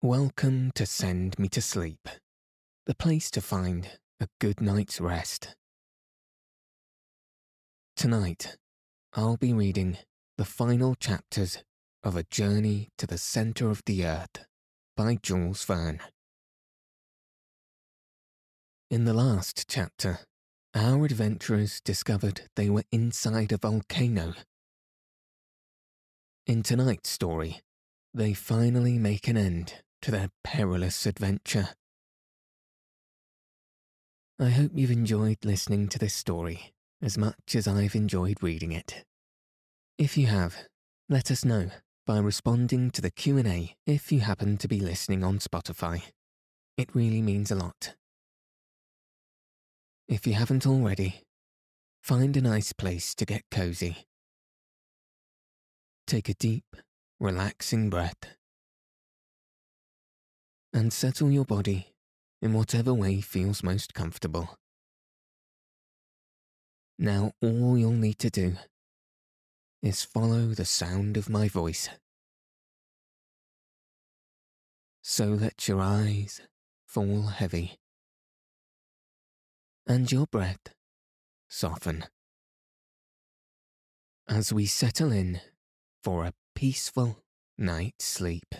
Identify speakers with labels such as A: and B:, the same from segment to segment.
A: Welcome to Send Me to Sleep, the place to find a good night's rest. Tonight, I'll be reading the final chapters of A Journey to the Centre of the Earth by Jules Verne. In the last chapter, our adventurers discovered they were inside a volcano. In tonight's story, they finally make an end to their perilous adventure. I hope you've enjoyed listening to this story as much as I've enjoyed reading it. If you have, let us know by responding to the Q&A if you happen to be listening on Spotify. It really means a lot. If you haven't already, find a nice place to get cozy. Take a deep, relaxing breath and settle your body in whatever way feels most comfortable. Now, all you'll need to do is follow the sound of my voice. So let your eyes fall heavy and your breath soften as we settle in for a peaceful night's sleep.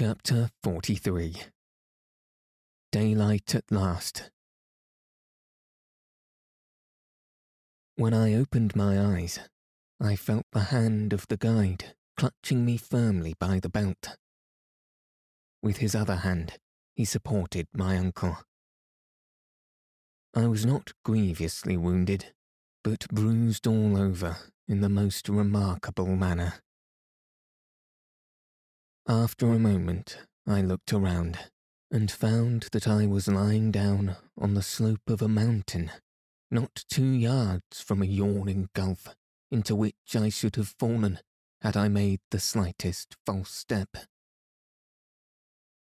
A: Chapter 43 Daylight at Last When I opened my eyes, I felt the hand of the guide clutching me firmly by the belt. With his other hand, he supported my uncle. I was not grievously wounded, but bruised all over in the most remarkable manner. After a moment, I looked around and found that I was lying down on the slope of a mountain, not two yards from a yawning gulf into which I should have fallen had I made the slightest false step.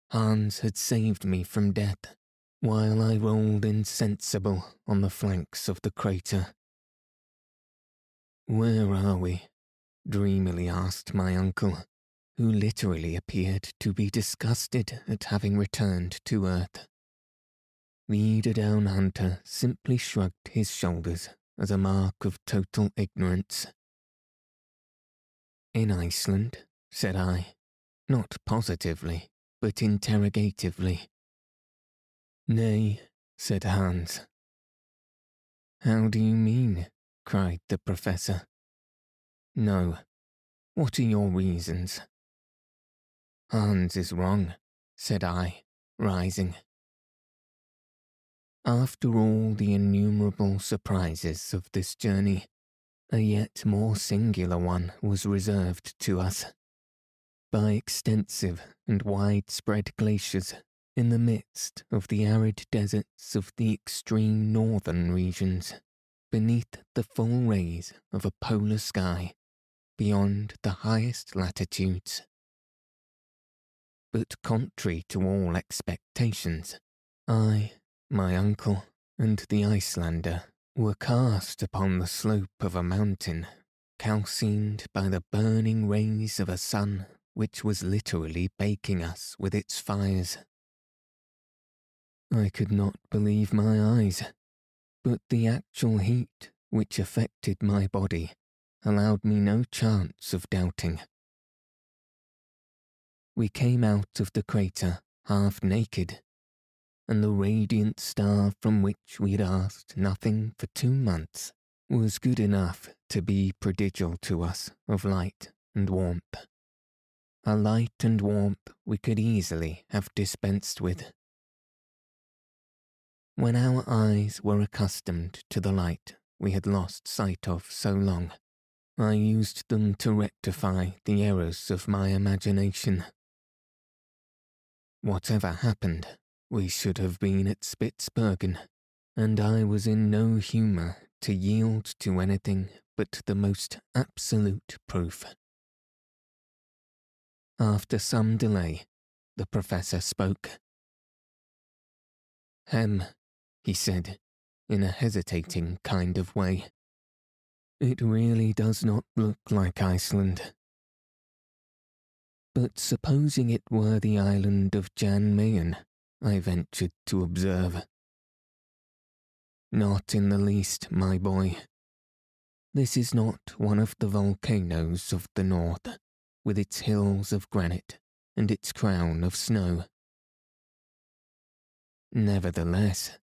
A: Hans had saved me from death while I rolled insensible on the flanks of the crater. Where are we? dreamily asked my uncle who literally appeared to be disgusted at having returned to Earth. The Down hunter simply shrugged his shoulders as a mark of total ignorance. In Iceland, said I, not positively, but interrogatively. Nay, said Hans. How do you mean? cried the Professor. No. What are your reasons? Hans is wrong, said I, rising. After all the innumerable surprises of this journey, a yet more singular one was reserved to us. By extensive and widespread glaciers in the midst of the arid deserts of the extreme northern regions, beneath the full rays of a polar sky, beyond the highest latitudes but contrary to all expectations, I, my uncle, and the Icelander were cast upon the slope of a mountain, calcined by the burning rays of a sun which was literally baking us with its fires. I could not believe my eyes, but the actual heat which affected my body allowed me no chance of doubting we came out of the crater half naked, and the radiant star from which we had asked nothing for two months was good enough to be prodigal to us of light and warmth. A light and warmth we could easily have dispensed with. When our eyes were accustomed to the light we had lost sight of so long, I used them to rectify the errors of my imagination. Whatever happened, we should have been at Spitzbergen, and I was in no humour to yield to anything but the most absolute proof. After some delay, the Professor spoke. Hem, he said, in a hesitating kind of way. It really does not look like Iceland. But supposing it were the island of Jan Mayen, I ventured to observe. Not in the least, my boy. This is not one of the volcanoes of the north, with its hills of granite and its crown of snow. Nevertheless,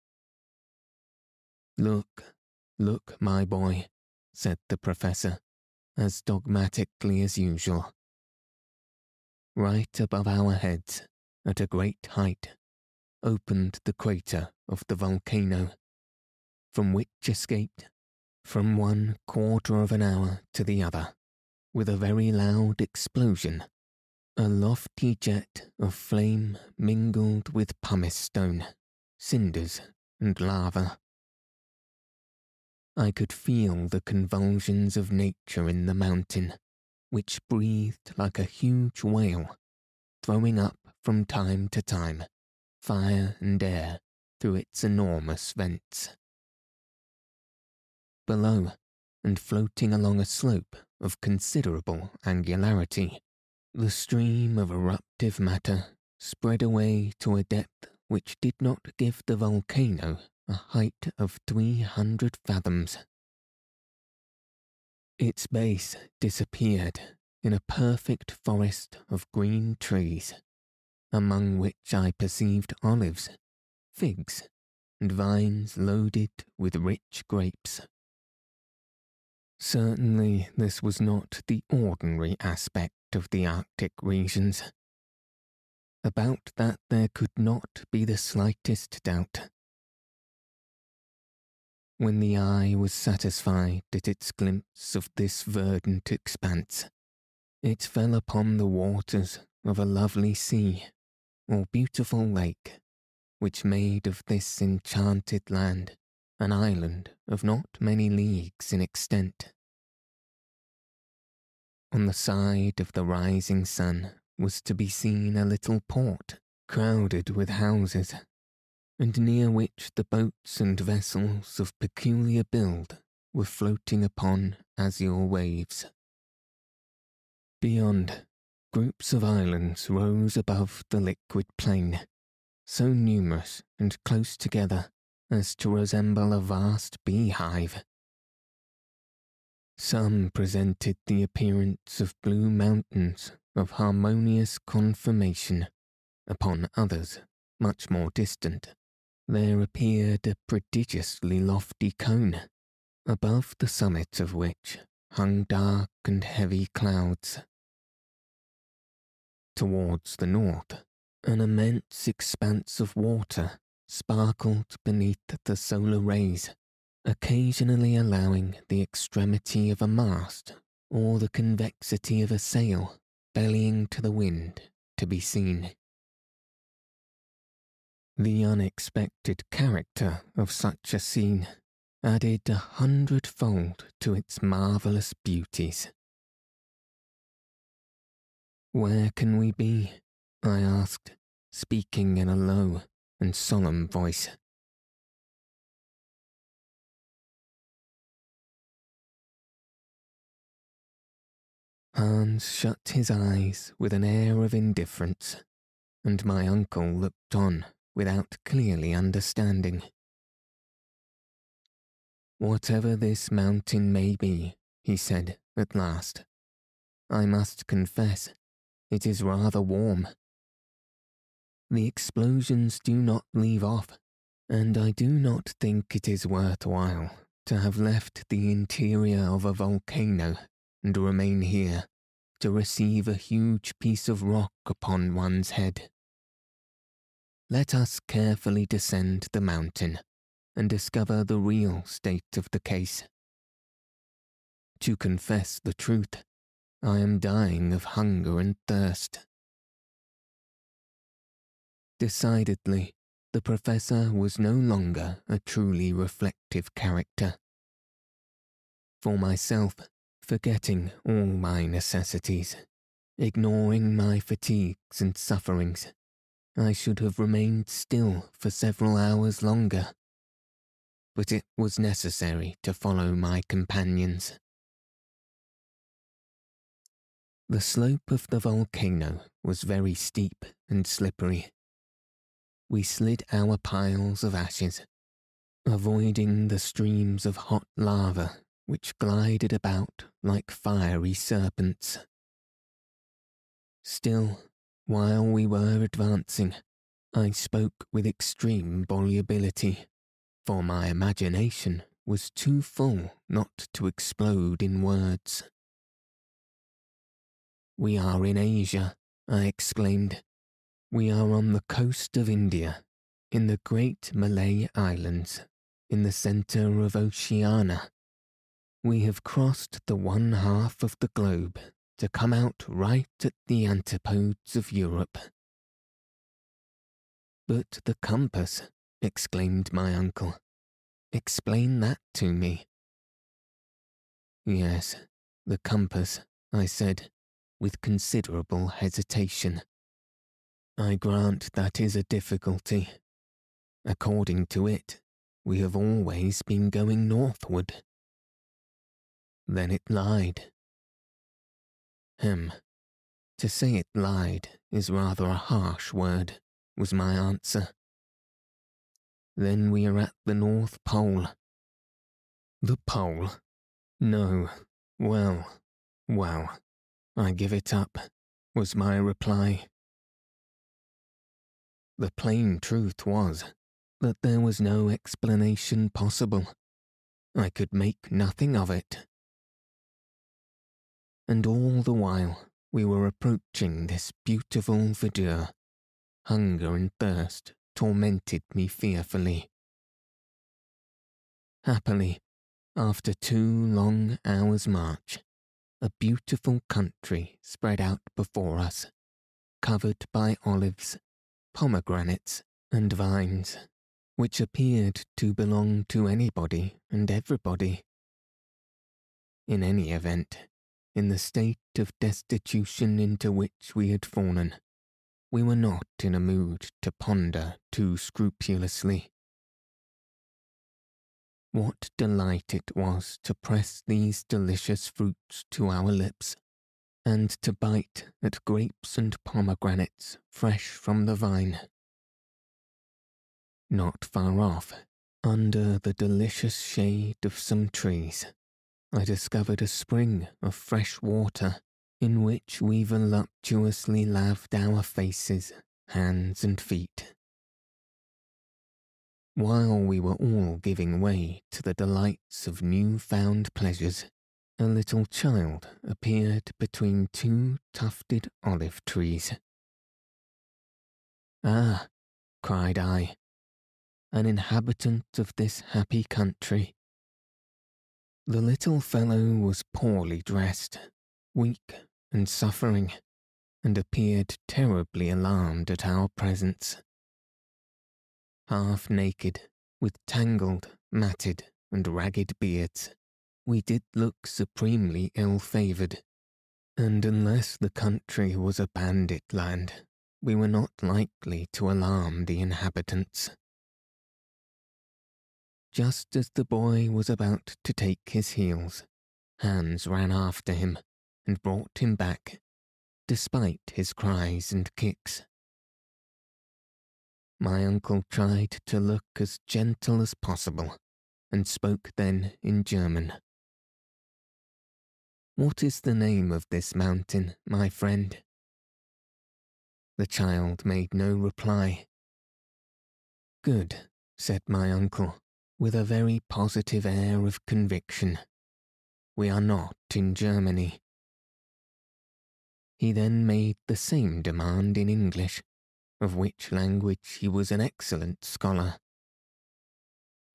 A: look, look, my boy, said the Professor, as dogmatically as usual. Right above our heads, at a great height, opened the crater of the volcano, from which escaped, from one quarter of an hour to the other, with a very loud explosion, a lofty jet of flame mingled with pumice stone, cinders, and lava. I could feel the convulsions of nature in the mountain, which breathed like a huge whale, throwing up from time to time fire and air through its enormous vents. Below, and floating along a slope of considerable angularity, the stream of eruptive matter spread away to a depth which did not give the volcano a height of 300 fathoms. Its base disappeared in a perfect forest of green trees, among which I perceived olives, figs, and vines loaded with rich grapes. Certainly this was not the ordinary aspect of the Arctic regions. About that there could not be the slightest doubt. When the eye was satisfied at its glimpse of this verdant expanse, it fell upon the waters of a lovely sea or beautiful lake, which made of this enchanted land an island of not many leagues in extent. On the side of the rising sun was to be seen a little port crowded with houses, and near which the boats and vessels of peculiar build were floating upon azure waves. Beyond, groups of islands rose above the liquid plain, so numerous and close together as to resemble a vast beehive. Some presented the appearance of blue mountains of harmonious conformation. Upon others, much more distant, there appeared a prodigiously lofty cone, above the summit of which hung dark and heavy clouds. Towards the north, an immense expanse of water sparkled beneath the solar rays, occasionally allowing the extremity of a mast or the convexity of a sail bellying to the wind to be seen. The unexpected character of such a scene added a hundredfold to its marvellous beauties. Where can we be? I asked, speaking in a low and solemn voice. Hans shut his eyes with an air of indifference, and my uncle looked on without clearly understanding. Whatever this mountain may be, he said at last, I must confess it is rather warm. The explosions do not leave off, and I do not think it is worth while to have left the interior of a volcano and remain here, to receive a huge piece of rock upon one's head. Let us carefully descend the mountain and discover the real state of the case. To confess the truth, I am dying of hunger and thirst. Decidedly, the Professor was no longer a truly reflective character. For myself, forgetting all my necessities, ignoring my fatigues and sufferings, I should have remained still for several hours longer. But it was necessary to follow my companions. The slope of the volcano was very steep and slippery we slid our piles of ashes, avoiding the streams of hot lava which glided about like fiery serpents. Still, while we were advancing, I spoke with extreme volubility, for my imagination was too full not to explode in words. We are in Asia, I exclaimed, we are on the coast of India, in the great Malay Islands, in the centre of Oceania. We have crossed the one half of the globe to come out right at the antipodes of Europe. But the compass, exclaimed my uncle. Explain that to me. Yes, the compass, I said, with considerable hesitation. I grant that is a difficulty. According to it, we have always been going northward. Then it lied. Hem. To say it lied is rather a harsh word, was my answer. Then we are at the North Pole. The Pole? No. Well, well, I give it up, was my reply. The plain truth was that there was no explanation possible. I could make nothing of it. And all the while we were approaching this beautiful verdure, hunger and thirst tormented me fearfully. Happily, after two long hours' march, a beautiful country spread out before us, covered by olives pomegranates, and vines, which appeared to belong to anybody and everybody. In any event, in the state of destitution into which we had fallen, we were not in a mood to ponder too scrupulously. What delight it was to press these delicious fruits to our lips and to bite at grapes and pomegranates fresh from the vine. Not far off, under the delicious shade of some trees, I discovered a spring of fresh water in which we voluptuously laved our faces, hands, and feet. While we were all giving way to the delights of new found pleasures, a little child appeared between two tufted olive trees. Ah, cried I, an inhabitant of this happy country. The little fellow was poorly dressed, weak and suffering, and appeared terribly alarmed at our presence. Half naked, with tangled, matted, and ragged beards, we did look supremely ill favoured, and unless the country was a bandit land, we were not likely to alarm the inhabitants. Just as the boy was about to take his heels, Hans ran after him and brought him back, despite his cries and kicks. My uncle tried to look as gentle as possible and spoke then in German. What is the name of this mountain, my friend? The child made no reply. Good, said my uncle, with a very positive air of conviction. We are not in Germany. He then made the same demand in English, of which language he was an excellent scholar.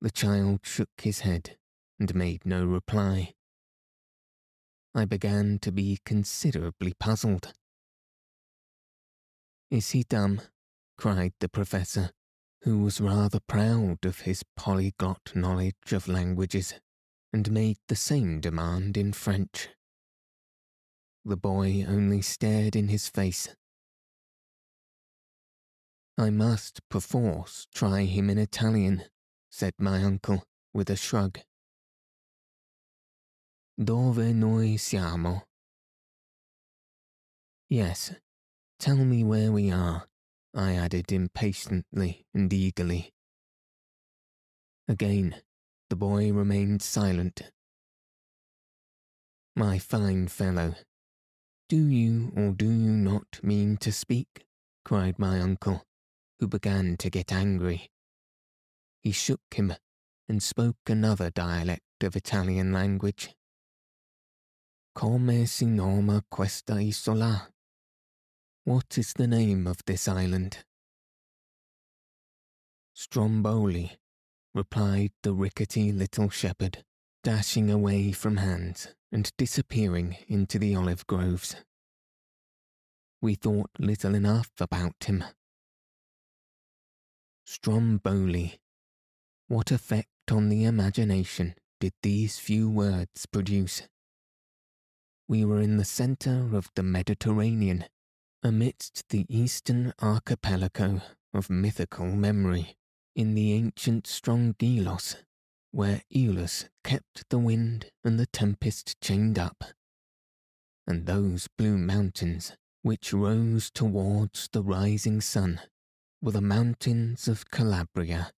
A: The child shook his head and made no reply. I began to be considerably puzzled. Is he dumb? cried the professor, who was rather proud of his polyglot knowledge of languages, and made the same demand in French. The boy only stared in his face. I must perforce try him in Italian, said my uncle with a shrug. Dove noi siamo? Yes, tell me where we are, I added impatiently and eagerly. Again, the boy remained silent. My fine fellow, do you or do you not mean to speak? cried my uncle, who began to get angry. He shook him and spoke another dialect of Italian language. Come si noma questa isola? What is the name of this island? Stromboli, replied the rickety little shepherd, dashing away from hands and disappearing into the olive groves. We thought little enough about him. Stromboli. What effect on the imagination did these few words produce? we were in the centre of the Mediterranean, amidst the eastern archipelago of mythical memory, in the ancient Strongylos, where Aeolus kept the wind and the tempest chained up. And those blue mountains, which rose towards the rising sun, were the mountains of Calabria.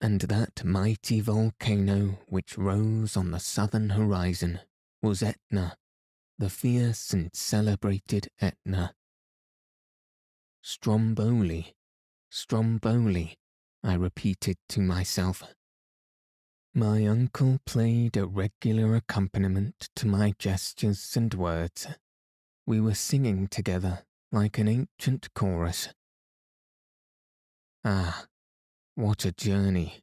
A: And that mighty volcano which rose on the southern horizon was Etna, the fierce and celebrated Etna. Stromboli, Stromboli, I repeated to myself. My uncle played a regular accompaniment to my gestures and words. We were singing together like an ancient chorus. Ah, what a journey!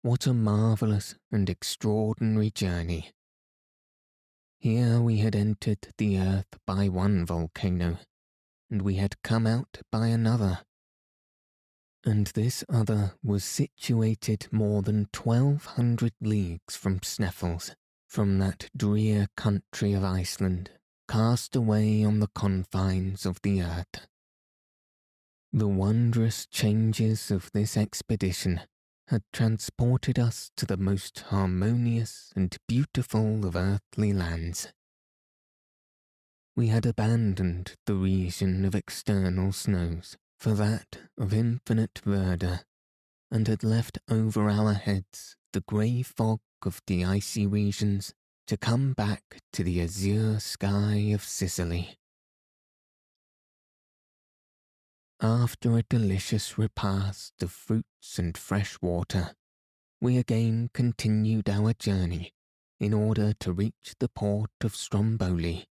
A: What a marvellous and extraordinary journey! Here we had entered the earth by one volcano, and we had come out by another. And this other was situated more than twelve hundred leagues from Sneffels, from that drear country of Iceland, cast away on the confines of the earth. The wondrous changes of this expedition had transported us to the most harmonious and beautiful of earthly lands. We had abandoned the region of external snows for that of infinite verdure, and had left over our heads the grey fog of the icy regions to come back to the azure sky of Sicily. After a delicious repast of fruits and fresh water, we again continued our journey in order to reach the port of Stromboli.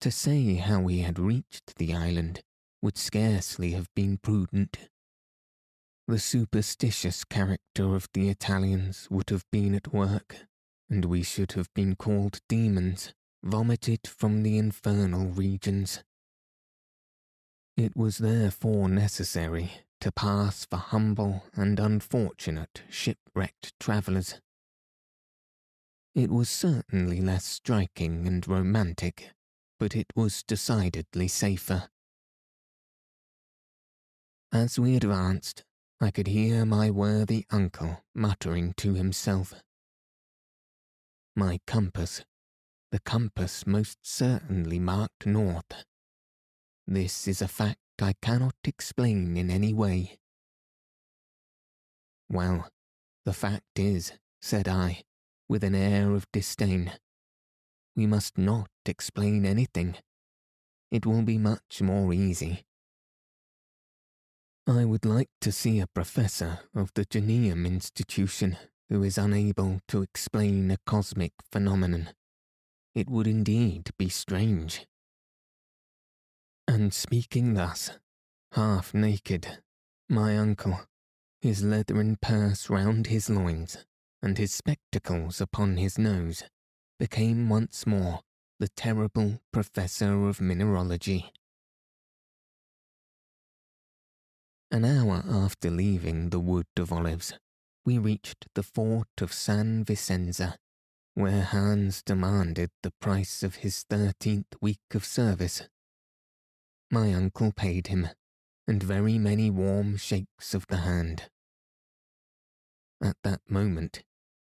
A: To say how we had reached the island would scarcely have been prudent. The superstitious character of the Italians would have been at work, and we should have been called demons, vomited from the infernal regions. It was therefore necessary to pass for humble and unfortunate shipwrecked travellers. It was certainly less striking and romantic, but it was decidedly safer. As we advanced, I could hear my worthy uncle muttering to himself. My compass, the compass most certainly marked north. This is a fact I cannot explain in any way. Well, the fact is, said I, with an air of disdain, we must not explain anything. It will be much more easy. I would like to see a professor of the Johanneum Institution who is unable to explain a cosmic phenomenon. it would indeed be strange. And speaking thus, half naked, my uncle, his leathern purse round his loins, and his spectacles upon his nose, became once more the terrible professor of mineralogy. An hour after leaving the Wood of Olives, we reached the fort of San Vicenza, where Hans demanded the price of his thirteenth week of service. My uncle paid him, and very many warm shakes of the hand. At that moment,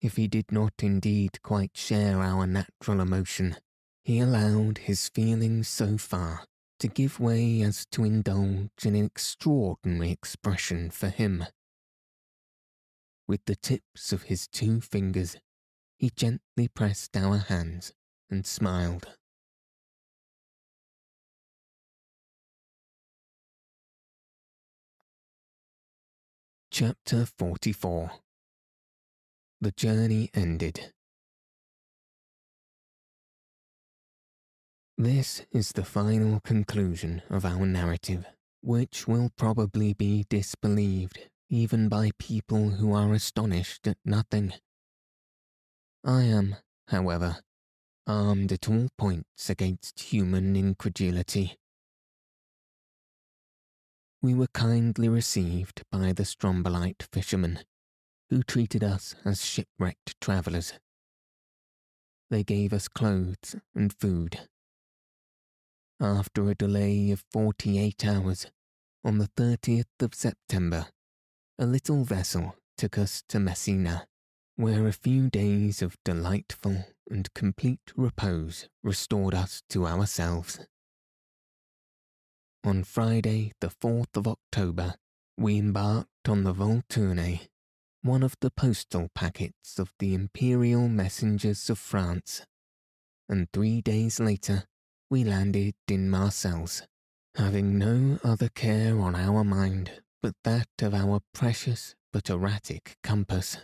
A: if he did not indeed quite share our natural emotion, he allowed his feelings so far to give way as to indulge in an extraordinary expression for him. With the tips of his two fingers, he gently pressed our hands and smiled. Chapter 44 The journey ended. This is the final conclusion of our narrative, which will probably be disbelieved even by people who are astonished at nothing. I am, however, armed at all points against human incredulity. We were kindly received by the Strombolite fishermen, who treated us as shipwrecked travellers. They gave us clothes and food after a delay of 48 hours, on the 30th of September, a little vessel took us to Messina, where a few days of delightful and complete repose restored us to ourselves. On Friday, the 4th of October, we embarked on the Volturne, one of the postal packets of the Imperial Messengers of France, and three days later we landed in Marseilles, having no other care on our mind but that of our precious but erratic compass.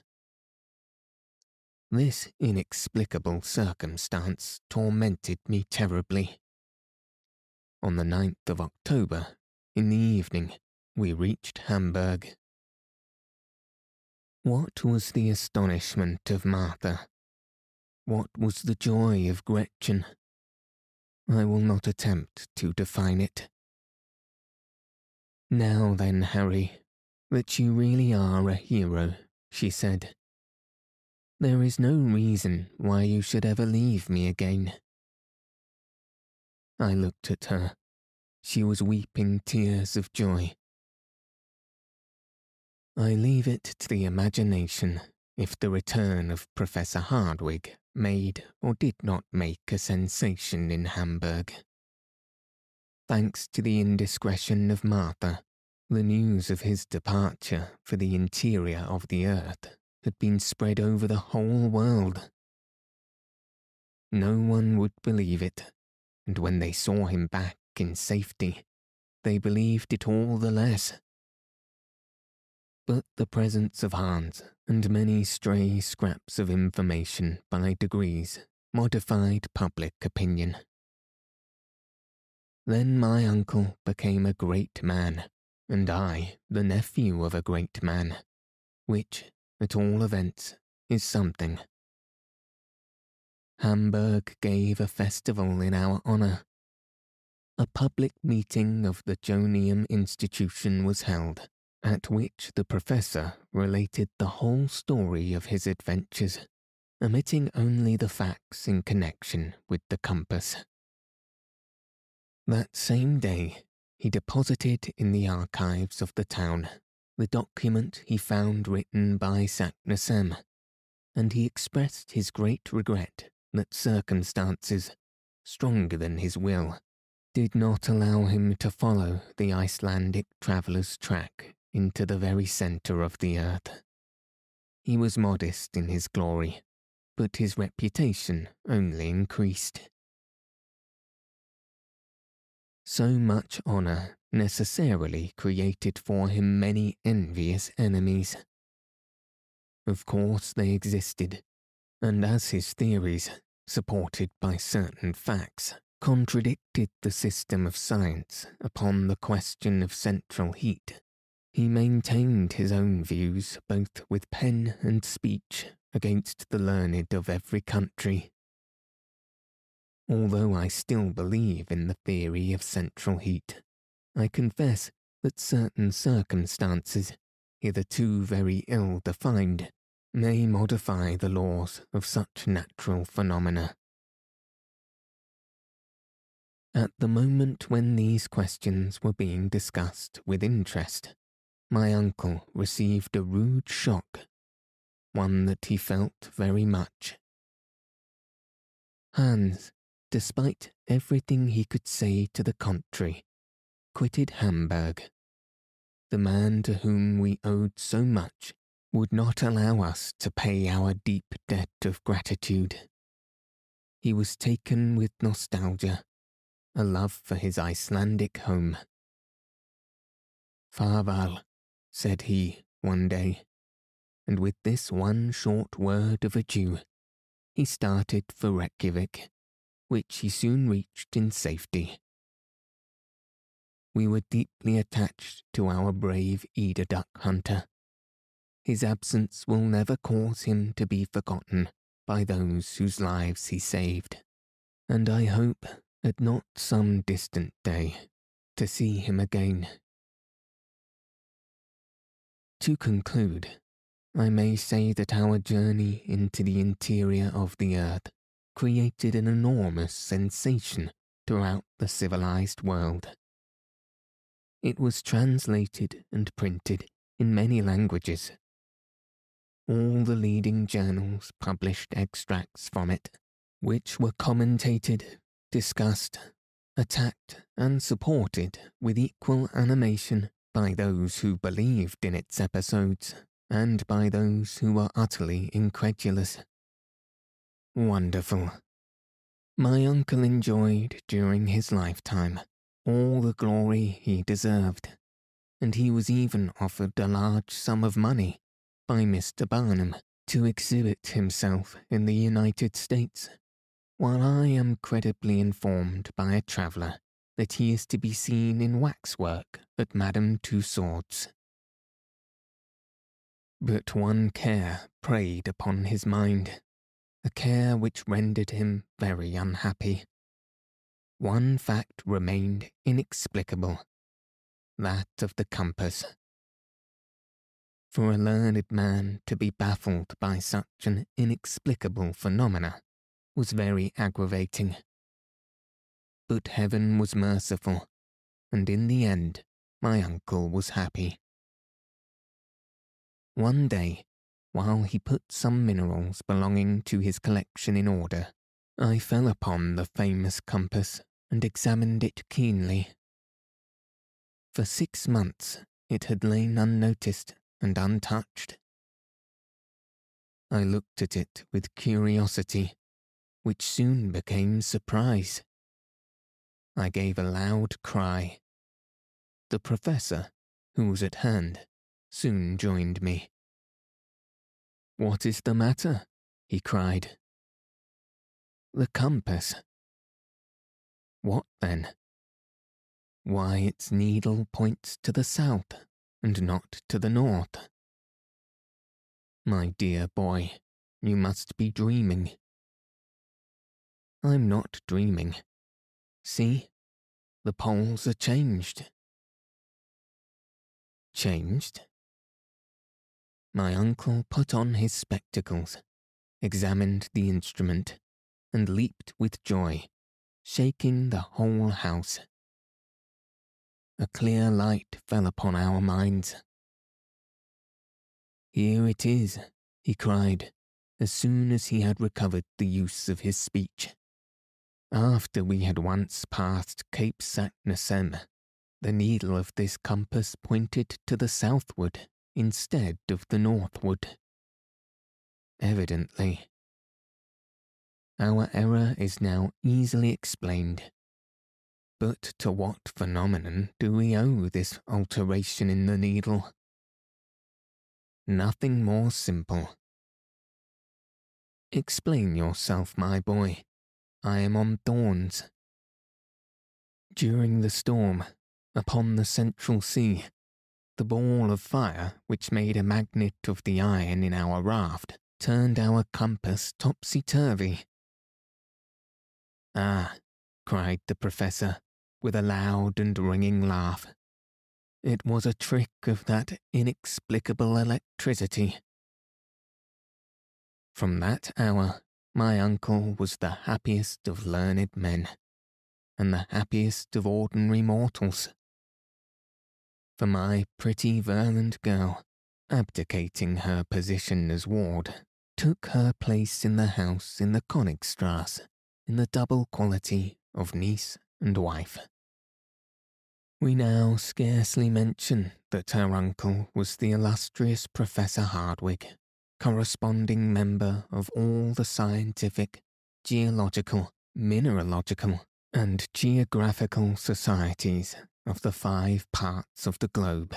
A: This inexplicable circumstance tormented me terribly. On the 9th of October, in the evening, we reached Hamburg. What was the astonishment of Martha? What was the joy of Gretchen? I will not attempt to define it. Now then, Harry, that you really are a hero, she said. There is no reason why you should ever leave me again. I looked at her. She was weeping tears of joy. I leave it to the imagination if the return of Professor Hardwigg made or did not make a sensation in Hamburg. Thanks to the indiscretion of Martha, the news of his departure for the interior of the earth had been spread over the whole world. No one would believe it, and when they saw him back in safety, they believed it all the less. But the presence of Hans and many stray scraps of information by degrees modified public opinion. Then my uncle became a great man, and I the nephew of a great man, which, at all events, is something. Hamburg gave a festival in our honour. A public meeting of the Johanneum Institution was held, at which the professor related the whole story of his adventures, omitting only the facts in connection with the compass. That same day, he deposited in the archives of the town the document he found written by Saknussemm, and he expressed his great regret that circumstances, stronger than his will, did not allow him to follow the Icelandic traveller's track into the very centre of the earth. He was modest in his glory, but his reputation only increased. So much honour necessarily created for him many envious enemies. Of course they existed, and as his theories, supported by certain facts, contradicted the system of science upon the question of central heat, he maintained his own views both with pen and speech against the learned of every country. Although I still believe in the theory of central heat, I confess that certain circumstances, hitherto very ill defined, may modify the laws of such natural phenomena. At the moment when these questions were being discussed with interest, my uncle received a rude shock, one that he felt very much. Hans, despite everything he could say to the contrary, quitted Hamburg. The man to whom we owed so much would not allow us to pay our deep debt of gratitude. He was taken with nostalgia, a love for his Icelandic home. Farewell, said he one day, and with this one short word of adieu, he started for Reykjavik, which he soon reached in safety. We were deeply attached to our brave eider duck hunter. His absence will never cause him to be forgotten by those whose lives he saved, and I hope at not some distant day to see him again to conclude, I may say that our journey into the interior of the earth created an enormous sensation throughout the civilized world. It was translated and printed in many languages. All the leading journals published extracts from it, which were commentated, discussed, attacked, and supported with equal animation by those who believed in its episodes and by those who were utterly incredulous. Wonderful. My uncle enjoyed during his lifetime all the glory he deserved, and he was even offered a large sum of money by Mr. Barnum to exhibit himself in the United States, while I am credibly informed by a traveller that he is to be seen in waxwork at Madame Tussaud's. But one care preyed upon his mind, a care which rendered him very unhappy. One fact remained inexplicable, that of the compass. For a learned man to be baffled by such an inexplicable phenomena was very aggravating. But heaven was merciful, and in the end, my uncle was happy. One day, while he put some minerals belonging to his collection in order, I fell upon the famous compass and examined it keenly. For six months it had lain unnoticed and untouched. I looked at it with curiosity, which soon became surprise. I gave a loud cry. The professor, who was at hand, soon joined me. What is the matter? he cried. The compass. What then? Why, its needle points to the south and not to the north. My dear boy, you must be dreaming. I'm not dreaming. See, the poles are changed. Changed? My uncle put on his spectacles, examined the instrument, and leaped with joy, shaking the whole house. A clear light fell upon our minds. Here it is, he cried, as soon as he had recovered the use of his speech. After we had once passed Cape Saknussemm, the needle of this compass pointed to the southward instead of the northward. Evidently. Our error is now easily explained. But to what phenomenon do we owe this alteration in the needle? Nothing more simple Explain yourself, my boy. I am on thorns. During the storm, upon the central sea, the ball of fire which made a magnet of the iron in our raft turned our compass topsy turvy. Ah, cried the Professor, with a loud and ringing laugh. It was a trick of that inexplicable electricity. From that hour, my uncle was the happiest of learned men, and the happiest of ordinary mortals. For my pretty Virland girl, abdicating her position as ward, took her place in the house in the Königstrasse in the double quality of niece and wife. We now scarcely mention that her uncle was the illustrious Professor Hardwigg, corresponding member of all the scientific, geological, mineralogical, and geographical societies of the five parts of the globe.